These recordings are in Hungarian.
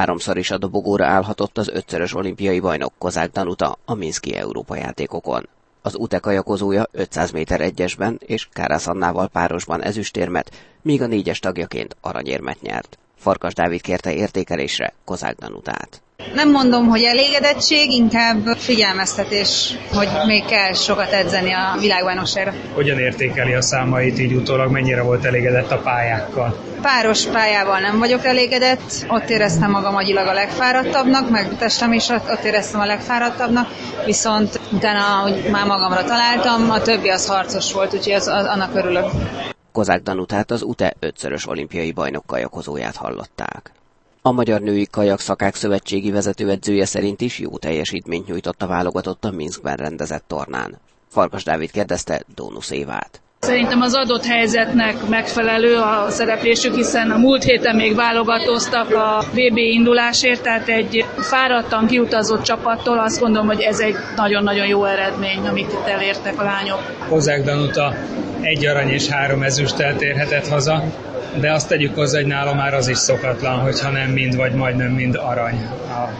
háromszor is a dobogóra állhatott az ötszörös olimpiai bajnok Kozák Danuta a Minszki Európa játékokon. Az UTE kajakozója 500 méter egyesben és Kárász Annával párosban ezüstérmet, míg a négyes tagjaként aranyérmet nyert. Farkas Dávid kérte értékelésre Kozák Danutát. Nem mondom, hogy elégedettség, inkább figyelmeztetés, hogy még kell sokat edzeni a világbajnokságra. Hogyan értékeli a számait így utólag, mennyire volt elégedett a pályákkal? Páros pályával nem vagyok elégedett, ott éreztem magam agyilag a legfáradtabbnak, meg testem is ott éreztem a legfáradtabbnak, viszont utána, hogy már magamra találtam, a többi az harcos volt, úgyhogy az, az, annak örülök. Kozák Danutát az UTE ötszörös olimpiai bajnok kajakozóját hallották. A Magyar Női Kajak Szakák Szövetségi vezetőedzője szerint is jó teljesítményt nyújtott a válogatott a Minskben rendezett tornán. Farkas Dávid kérdezte Dónusz Évát. Szerintem az adott helyzetnek megfelelő a szereplésük, hiszen a múlt héten még válogatóztak a VB indulásért, tehát egy fáradtan kiutazott csapattól azt gondolom, hogy ez egy nagyon-nagyon jó eredmény, amit itt elértek a lányok. Hozzák Danuta egy arany és három ezüstel érhetett haza de azt tegyük hozzá, hogy nála már az is szokatlan, hogyha nem mind, vagy majdnem mind arany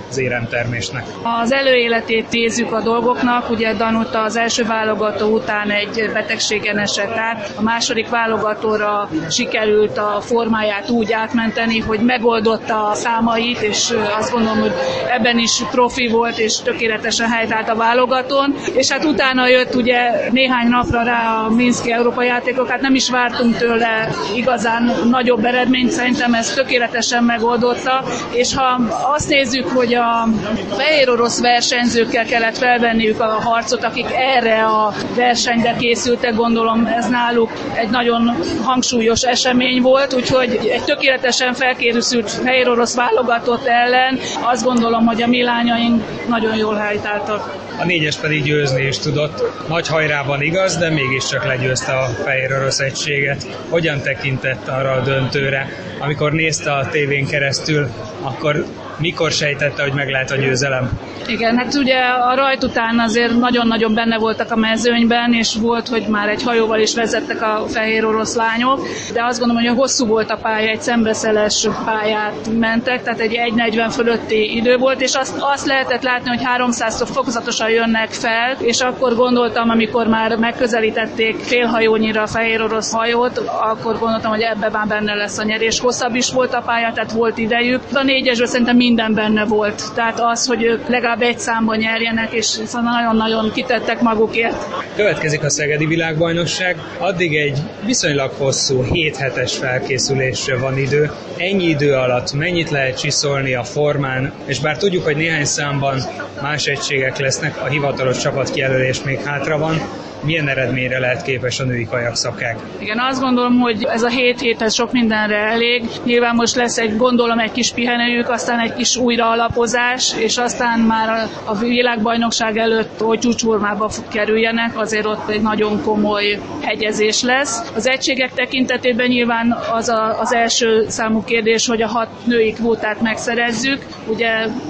az éremtermésnek. Az előéletét nézzük a dolgoknak, ugye Danuta az első válogató után egy betegségen esett át, a második válogatóra sikerült a formáját úgy átmenteni, hogy megoldotta a számait, és azt gondolom, hogy ebben is profi volt, és tökéletesen helytált a válogatón, és hát utána jött ugye néhány napra rá a Minszki Európa játékok, hát nem is vártunk tőle igazán nagyobb eredményt, szerintem ez tökéletesen megoldotta, és ha azt nézzük, hogy a fehér orosz versenyzőkkel kellett felvenniük a harcot, akik erre a versenyre készültek, gondolom ez náluk egy nagyon hangsúlyos esemény volt, úgyhogy egy tökéletesen felkészült fehér orosz válogatott ellen azt gondolom, hogy a mi lányaink nagyon jól helytáltak. A négyes pedig győzni is tudott. Nagy hajrában igaz, de mégiscsak legyőzte a fehér orosz egységet. Hogyan tekintett arra a döntőre? Amikor nézte a tévén keresztül, akkor mikor sejtette, hogy meg lehet a győzelem? Igen, hát ugye a rajt után azért nagyon-nagyon benne voltak a mezőnyben, és volt, hogy már egy hajóval is vezettek a fehér orosz lányok, de azt gondolom, hogy a hosszú volt a pálya, egy szembeszeles pályát mentek, tehát egy 1.40 fölötti idő volt, és azt, azt lehetett látni, hogy 300 fokozatosan jönnek fel, és akkor gondoltam, amikor már megközelítették félhajónyira a fehér orosz hajót, akkor gondoltam, hogy ebbe már benne lesz a nyerés. Hosszabb is volt a pálya, tehát volt idejük. De a négyesből szerintem minden benne volt. Tehát az, hogy ők legalább egy számban nyerjenek, és szóval nagyon-nagyon kitettek magukért. Következik a Szegedi Világbajnokság, addig egy viszonylag hosszú, 7 hetes felkészülésre van idő. Ennyi idő alatt mennyit lehet csiszolni a formán, és bár tudjuk, hogy néhány számban más egységek lesznek, a hivatalos csapatkijelölés még hátra van, milyen eredményre lehet képes a női kajakszakák? Igen, azt gondolom, hogy ez a hét hét ez sok mindenre elég. Nyilván most lesz egy, gondolom, egy kis pihenőjük, aztán egy kis újraalapozás, és aztán már a, a világbajnokság előtt, hogy csúcsformába kerüljenek, azért ott egy nagyon komoly hegyezés lesz. Az egységek tekintetében nyilván az a, az első számú kérdés, hogy a hat női kvótát megszerezzük. Ugye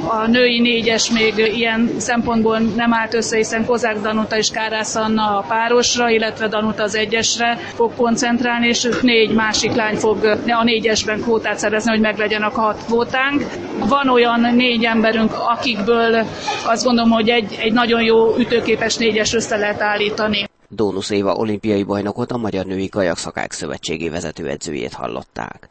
a női négyes még ilyen szempontból nem állt össze, hiszen Kozák Danuta és Kárász Anna párosra, illetve Danuta az egyesre fog koncentrálni, és négy másik lány fog a négyesben kvótát szerezni, hogy meglegyen a hat kvótánk. Van olyan négy emberünk, akikből azt gondolom, hogy egy, egy nagyon jó ütőképes négyes össze lehet állítani. Dónusz Éva olimpiai bajnokot a Magyar Női Kajakszakák Szövetségi vezetőedzőjét hallották.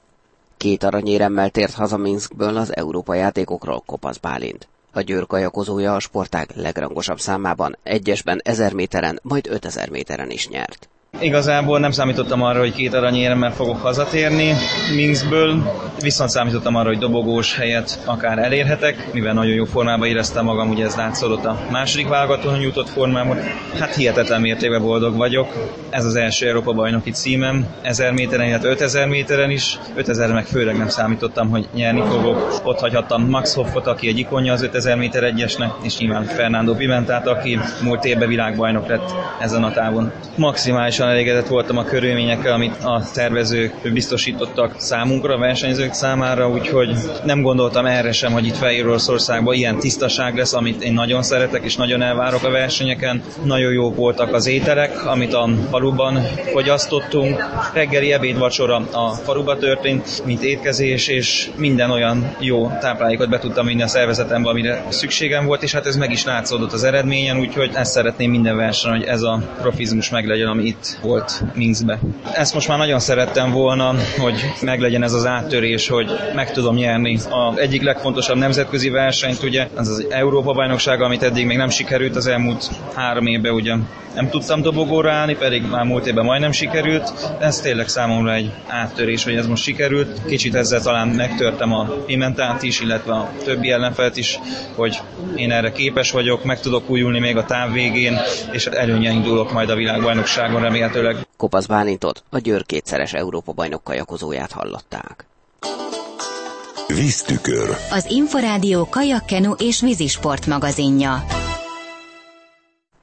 Két aranyéremmel tért haza Minskből az Európa játékokról Kopasz Bálint. A Győr kajakozója a sportág legrangosabb számában, egyesben 1000 méteren, majd 5000 méteren is nyert. Igazából nem számítottam arra, hogy két aranyéremmel fogok hazatérni Minskből, viszont számítottam arra, hogy dobogós helyet akár elérhetek, mivel nagyon jó formában éreztem magam, ugye ez látszódott a második válogatón nyújtott formában. Hát hihetetlen mértékben boldog vagyok. Ez az első Európa bajnoki címem, 1000 méteren, illetve 5000 méteren is. 5000 meg főleg nem számítottam, hogy nyerni fogok. Ott hagyhattam Max Hoffot, aki egy ikonja az 5000 méter egyesnek, és nyilván Fernando Pimentát, aki múlt évben világbajnok lett ezen a távon. Maximális maximálisan elégedett voltam a körülményekkel, amit a tervezők biztosítottak számunkra, a versenyzők számára, úgyhogy nem gondoltam erre sem, hogy itt Fehér Oroszországban ilyen tisztaság lesz, amit én nagyon szeretek és nagyon elvárok a versenyeken. Nagyon jók voltak az ételek, amit a faluban fogyasztottunk. Reggeli ebéd vacsora a faluba történt, mint étkezés, és minden olyan jó táplálékot be tudtam vinni a szervezetembe, amire szükségem volt, és hát ez meg is látszódott az eredményen, úgyhogy ezt szeretném minden versenyen, hogy ez a profizmus meglegyen, ami itt volt Minskbe. Ezt most már nagyon szerettem volna, hogy meglegyen ez az áttörés, hogy meg tudom nyerni az egyik legfontosabb nemzetközi versenyt, ugye, az az Európa bajnokság, amit eddig még nem sikerült az elmúlt három évben, ugye nem tudtam dobogóra állni, pedig már múlt évben majdnem sikerült. Ez tényleg számomra egy áttörés, hogy ez most sikerült. Kicsit ezzel talán megtörtem a Pimentát is, illetve a többi ellenfelt is, hogy én erre képes vagyok, meg tudok újulni még a táv végén, és előnye indulok majd a világbajnokságon remélhetőleg. Kopasz Bálintot, a Győr kétszeres Európa bajnok kajakozóját hallották. Víztükör. Az Inforádió kajakkenu és vízisport magazinja.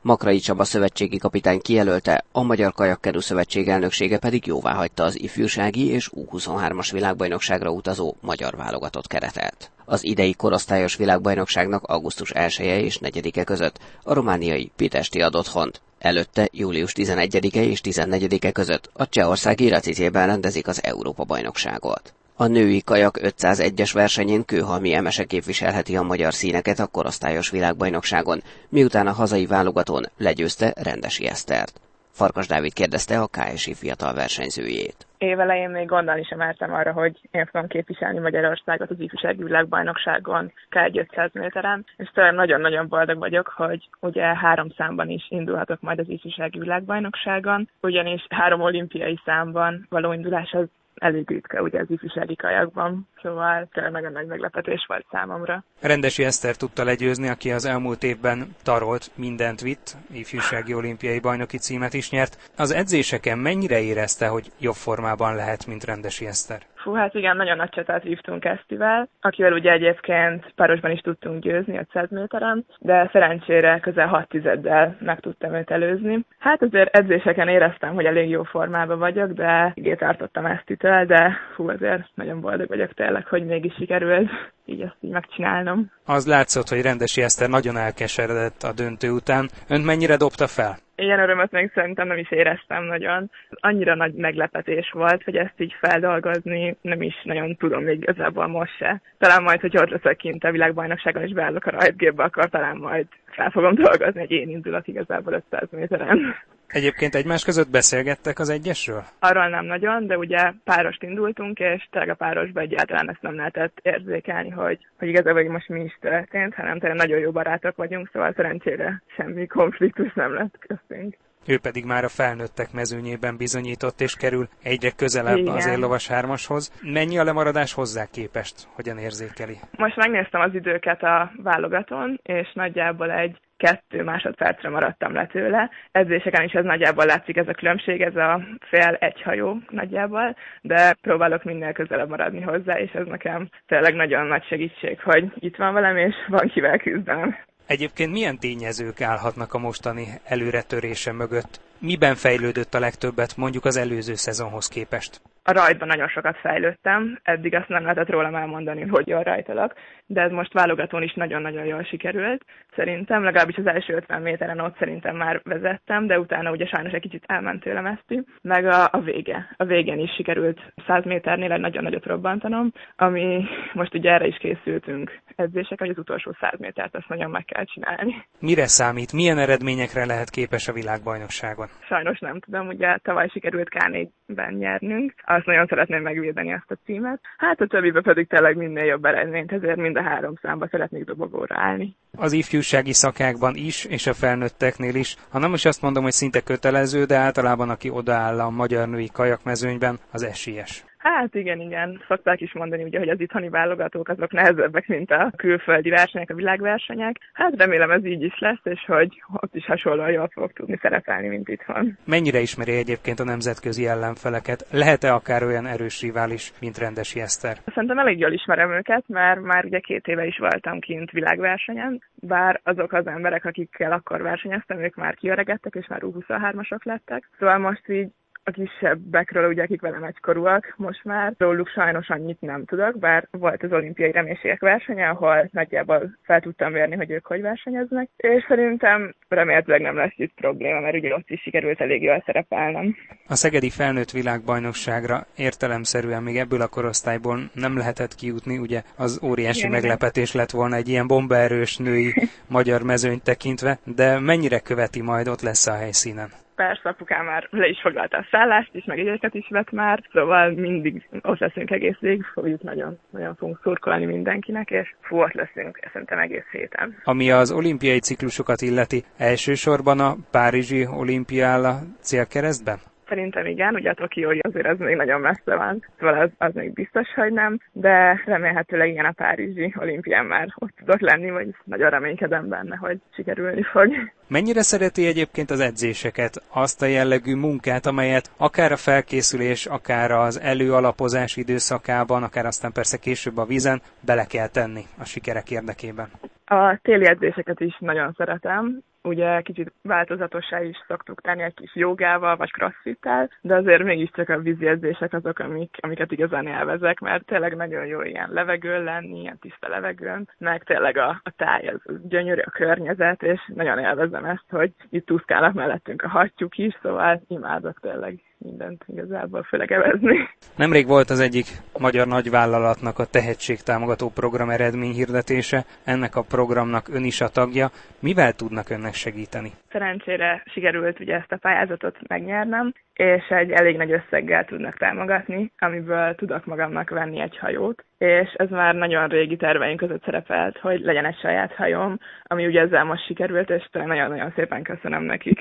Makrai Csaba szövetségi kapitány kijelölte, a Magyar Kajakkerú Szövetség elnöksége pedig jóvá hagyta az ifjúsági és U23-as világbajnokságra utazó magyar válogatott keretet. Az idei korosztályos világbajnokságnak augusztus 1 -e és 4-e között a romániai Pitesti ad otthont. Előtte július 11-e és 14-e között a csehországi Racicében rendezik az Európa-bajnokságot. A női kajak 501-es versenyén Kőhalmi Emese képviselheti a magyar színeket a korosztályos világbajnokságon, miután a hazai válogatón legyőzte Rendesi Esztert. Farkas Dávid kérdezte a KSI fiatal versenyzőjét. Évelején még gondolni sem mertem arra, hogy én fogom képviselni Magyarországot az ifjúsági világbajnokságon K500 méteren, és tőlem nagyon-nagyon boldog vagyok, hogy ugye három számban is indulhatok majd az ifjúsági világbajnokságon, ugyanis három olimpiai számban való indulás az elég ritka ugye az ifjúsági kajakban, szóval tényleg nagyon nagy meglepetés volt számomra. Rendesi Eszter tudta legyőzni, aki az elmúlt évben tarolt, mindent vitt, ifjúsági olimpiai bajnoki címet is nyert. Az edzéseken mennyire érezte, hogy jobb formában lehet, mint Rendesi Eszter? Fú, hát igen, nagyon nagy csatát vívtunk Esztivel, akivel ugye egyébként párosban is tudtunk győzni 500 méteren, de szerencsére közel 6 tizeddel meg tudtam őt előzni. Hát azért edzéseken éreztem, hogy elég jó formában vagyok, de igét tartottam Esztitől, de hú, azért nagyon boldog vagyok tényleg, hogy mégis sikerült így ezt így megcsinálnom. Az látszott, hogy Rendesi Eszter nagyon elkeseredett a döntő után. Önt mennyire dobta fel? Ilyen örömöt még szerintem nem is éreztem nagyon. Annyira nagy meglepetés volt, hogy ezt így feldolgozni nem is nagyon tudom még igazából most se. Talán majd, hogy ott leszek kint a világbajnokságon és beállok a rajtgépbe, akkor talán majd fel fogom dolgozni, hogy én indulok igazából 500 méteren. Egyébként egymás között beszélgettek az egyesről? Arról nem nagyon, de ugye párost indultunk, és tényleg a párosban egyáltalán ezt nem lehetett érzékelni, hogy, hogy igazából hogy most mi is történt, hanem tényleg nagyon jó barátok vagyunk, szóval szerencsére semmi konfliktus nem lett köztünk. Ő pedig már a felnőttek mezőnyében bizonyított és kerül egyre közelebb Igen. az éllovas hármashoz. Mennyi a lemaradás hozzá képest? Hogyan érzékeli? Most megnéztem az időket a válogatón, és nagyjából egy kettő másodpercre maradtam le tőle. Edzéseken is ez nagyjából látszik ez a különbség, ez a fél egy hajó nagyjából, de próbálok minél közelebb maradni hozzá, és ez nekem tényleg nagyon nagy segítség, hogy itt van velem, és van kivel küzdenem. Egyébként milyen tényezők állhatnak a mostani előretörése mögött? Miben fejlődött a legtöbbet mondjuk az előző szezonhoz képest? A rajtban nagyon sokat fejlődtem, eddig azt nem lehetett rólam elmondani, hogy jól rajtalak, de ez most válogatón is nagyon-nagyon jól sikerült. Szerintem legalábbis az első 50 méteren ott szerintem már vezettem, de utána ugye sajnos egy kicsit elment tőlem ezt, meg a, a vége. A végén is sikerült 100 méternél egy nagyon nagyot robbantanom, ami most ugye erre is készültünk edzések, hogy az utolsó 100 métert azt nagyon meg kell csinálni. Mire számít? Milyen eredményekre lehet képes a világbajnokságon? Sajnos nem tudom, ugye tavaly sikerült K4-ben nyernünk, azt nagyon szeretném megvédeni azt a címet. Hát a többibe pedig tényleg minél jobb eredményt, ezért mind a három számba szeretnék dobogóra állni. Az ifjúsági szakákban is, és a felnőtteknél is, ha nem is azt mondom, hogy szinte kötelező, de általában aki odaáll a magyar női kajakmezőnyben, az esélyes. Hát igen, igen. Szokták is mondani, ugye, hogy az itthoni válogatók azok nehezebbek, mint a külföldi versenyek, a világversenyek. Hát remélem ez így is lesz, és hogy ott is hasonlóan jól fogok tudni szerepelni, mint itthon. Mennyire ismeri egyébként a nemzetközi ellenfeleket? Lehet-e akár olyan erős rivális, mint Rendesi Eszter? Szerintem elég jól ismerem őket, mert már ugye két éve is voltam kint világversenyen, bár azok az emberek, akikkel akkor versenyeztem, ők már kiöregettek, és már U23-asok lettek. Szóval most így a kisebbekről, ugye, akik velem egykorúak most már. Róluk sajnos annyit nem tudok, bár volt az olimpiai reménységek versenye, ahol nagyjából fel tudtam vérni, hogy ők hogy versenyeznek, és szerintem remélhetőleg nem lesz itt probléma, mert ugye ott is sikerült elég jól szerepelnem. A Szegedi felnőtt világbajnokságra értelemszerűen még ebből a korosztályból nem lehetett kijutni, ugye az óriási Igen, meglepetés lett volna egy ilyen bombaerős női magyar mezőnyt tekintve, de mennyire követi majd ott lesz a helyszínen? Persze apukám már le is foglalta a szállást is, meg egyeket is vett már, szóval mindig ott leszünk egész végig, fogjuk nagyon, nagyon fogunk szurkolni mindenkinek, és fú, ott leszünk szerintem egész héten. Ami az olimpiai ciklusokat illeti, elsősorban a Párizsi olimpiála célkeresztben? Szerintem igen, ugye a Tokiói azért az még nagyon messze van, szóval az, az még biztos, hogy nem, de remélhetőleg igen a Párizsi olimpián már ott tudok lenni, vagy nagyon reménykedem benne, hogy sikerülni fog. Mennyire szereti egyébként az edzéseket, azt a jellegű munkát, amelyet akár a felkészülés, akár az előalapozás időszakában, akár aztán persze később a vízen bele kell tenni a sikerek érdekében? A téli edzéseket is nagyon szeretem, ugye kicsit változatossá is szoktuk tenni egy kis jogával vagy crossfittel, de azért mégiscsak a vízi edzések azok, amik, amiket igazán élvezek, mert tényleg nagyon jó ilyen levegőn lenni, ilyen tiszta levegőn, meg tényleg a, a táj, az, gyönyörű a környezet, és nagyon élvezem ezt, hogy itt tuszkálnak mellettünk a hattyúk is, szóval imádok tényleg mindent igazából, főleg evezni. Nemrég volt az egyik magyar nagyvállalatnak a tehetségtámogató program eredményhirdetése. Ennek a programnak ön is a tagja. Mivel tudnak önnek segíteni? Szerencsére sikerült ugye ezt a pályázatot megnyernem, és egy elég nagy összeggel tudnak támogatni, amiből tudok magamnak venni egy hajót, és ez már nagyon régi terveink között szerepelt, hogy legyen egy saját hajóm, ami ugye ezzel most sikerült, és nagyon-nagyon szépen köszönöm nekik.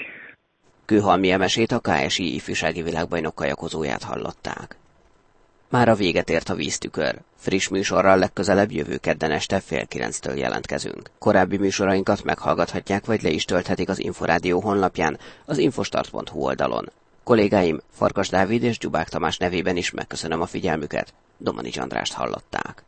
Kőhalmi emesét a KSI ifjúsági világbajnok kajakozóját hallották. Már a véget ért a víztükör. Friss műsorral legközelebb jövő kedden este fél kilenctől jelentkezünk. Korábbi műsorainkat meghallgathatják, vagy le is tölthetik az Inforádió honlapján, az infostart.hu oldalon. Kollégáim Farkas Dávid és Gyubák Tamás nevében is megköszönöm a figyelmüket. Domani Andrást hallották.